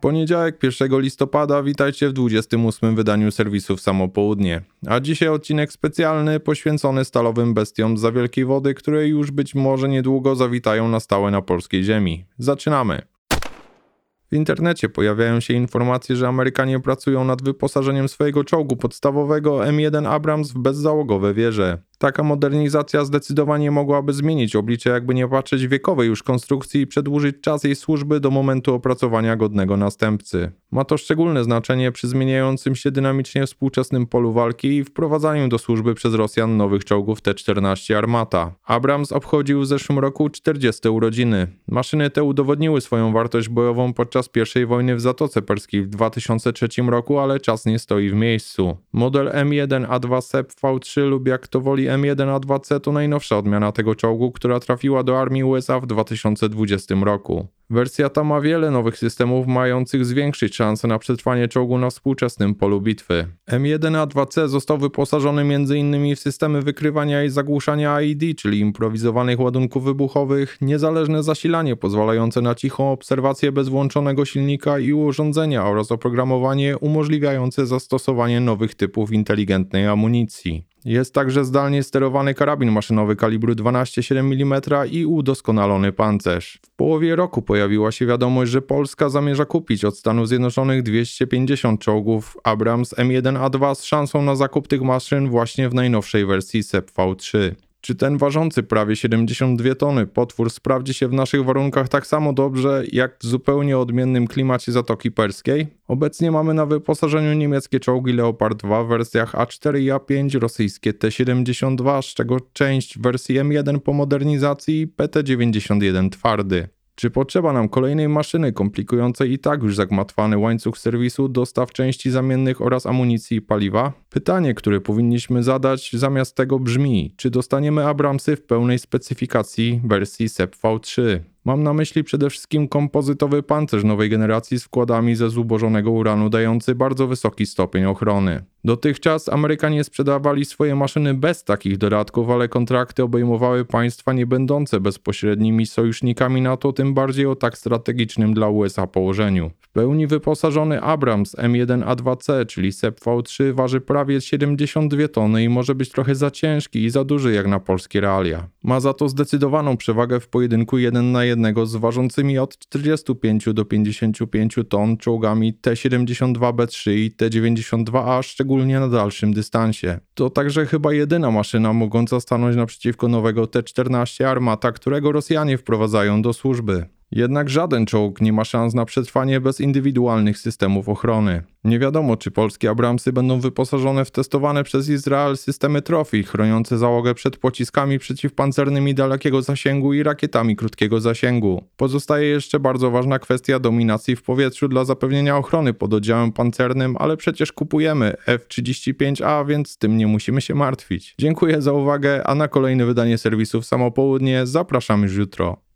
poniedziałek 1 listopada, witajcie w 28 wydaniu serwisu w samo południe. A dzisiaj odcinek specjalny poświęcony stalowym bestiom za wielkiej wody, które już być może niedługo zawitają na stałe na polskiej ziemi. Zaczynamy! W internecie pojawiają się informacje, że Amerykanie pracują nad wyposażeniem swojego czołgu podstawowego M1 Abrams w bezzałogowe wieże. Taka modernizacja zdecydowanie mogłaby zmienić oblicze, jakby nie patrzeć wiekowej już konstrukcji i przedłużyć czas jej służby do momentu opracowania godnego następcy. Ma to szczególne znaczenie przy zmieniającym się dynamicznie współczesnym polu walki i wprowadzaniu do służby przez Rosjan nowych czołgów T-14 Armata. Abrams obchodził w zeszłym roku 40 urodziny. Maszyny te udowodniły swoją wartość bojową podczas I wojny w Zatoce Perskiej w 2003 roku, ale czas nie stoi w miejscu. Model M1A2 SEP V3 lub jak to woli M1A2C to najnowsza odmiana tego czołgu, która trafiła do armii USA w 2020 roku. Wersja ta ma wiele nowych systemów mających zwiększyć szanse na przetrwanie czołgu na współczesnym polu bitwy. M1A2C został wyposażony m.in. w systemy wykrywania i zagłuszania AID, czyli improwizowanych ładunków wybuchowych, niezależne zasilanie pozwalające na cichą obserwację bez włączonego silnika i urządzenia oraz oprogramowanie umożliwiające zastosowanie nowych typów inteligentnej amunicji. Jest także zdalnie sterowany karabin maszynowy kalibru 12,7 mm i udoskonalony pancerz. W połowie roku pojawiła się wiadomość, że Polska zamierza kupić od Stanów Zjednoczonych 250 czołgów Abrams M1A2 z szansą na zakup tych maszyn właśnie w najnowszej wersji SEP V3. Czy ten ważący prawie 72 tony potwór sprawdzi się w naszych warunkach tak samo dobrze jak w zupełnie odmiennym klimacie Zatoki Perskiej? Obecnie mamy na wyposażeniu niemieckie czołgi Leopard 2 w wersjach A4 i A5, rosyjskie T-72, z czego część wersji M1 po modernizacji i PT-91 twardy. Czy potrzeba nam kolejnej maszyny komplikującej i tak już zagmatwany łańcuch serwisu, dostaw części zamiennych oraz amunicji i paliwa? Pytanie, które powinniśmy zadać zamiast tego brzmi: czy dostaniemy Abramsy w pełnej specyfikacji wersji SEP V3? Mam na myśli przede wszystkim kompozytowy pancerz nowej generacji z wkładami ze zubożonego uranu dający bardzo wysoki stopień ochrony. Dotychczas Amerykanie sprzedawali swoje maszyny bez takich dodatków, ale kontrakty obejmowały państwa nie będące bezpośrednimi sojusznikami NATO, tym bardziej o tak strategicznym dla USA położeniu. W pełni wyposażony Abrams M1A2C, czyli SEP V3, waży prawie 72 tony i może być trochę za ciężki i za duży jak na polskie realia. Ma za to zdecydowaną przewagę w pojedynku 1 na 1 z ważącymi od 45 do 55 ton czołgami T-72B3 i T-92A, szczególnie na dalszym dystansie. To także chyba jedyna maszyna mogąca stanąć naprzeciwko nowego T-14 Armata, którego Rosjanie wprowadzają do służby. Jednak żaden czołg nie ma szans na przetrwanie bez indywidualnych systemów ochrony. Nie wiadomo, czy polskie Abramsy będą wyposażone w testowane przez Izrael systemy trofi, chroniące załogę przed pociskami przeciwpancernymi dalekiego zasięgu i rakietami krótkiego zasięgu. Pozostaje jeszcze bardzo ważna kwestia dominacji w powietrzu dla zapewnienia ochrony pod oddziałem pancernym, ale przecież kupujemy F-35A, więc tym nie musimy się martwić. Dziękuję za uwagę, a na kolejne wydanie serwisów Samopołudnie zapraszam już jutro.